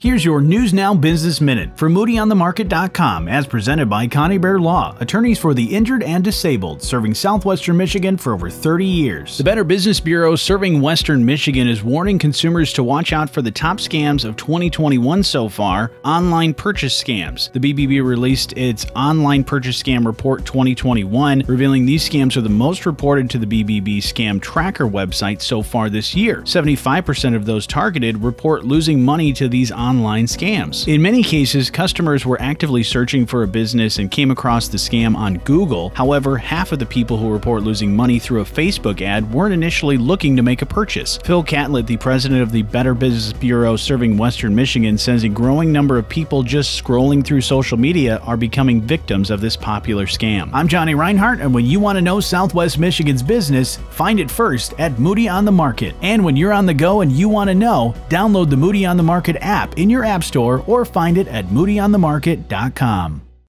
Here's your News Now Business Minute from MoodyOnTheMarket.com, as presented by Conybeare Law, attorneys for the injured and disabled, serving southwestern Michigan for over 30 years. The Better Business Bureau, serving western Michigan, is warning consumers to watch out for the top scams of 2021 so far online purchase scams. The BBB released its Online Purchase Scam Report 2021, revealing these scams are the most reported to the BBB Scam Tracker website so far this year. 75% of those targeted report losing money to these online online scams. In many cases, customers were actively searching for a business and came across the scam on Google. However, half of the people who report losing money through a Facebook ad weren't initially looking to make a purchase. Phil Catlett, the president of the Better Business Bureau serving Western Michigan, says a growing number of people just scrolling through social media are becoming victims of this popular scam. I'm Johnny Reinhardt, and when you want to know Southwest Michigan's business, find it first at Moody on the Market. And when you're on the go and you want to know, download the Moody on the Market app in your App Store or find it at moodyonthemarket.com.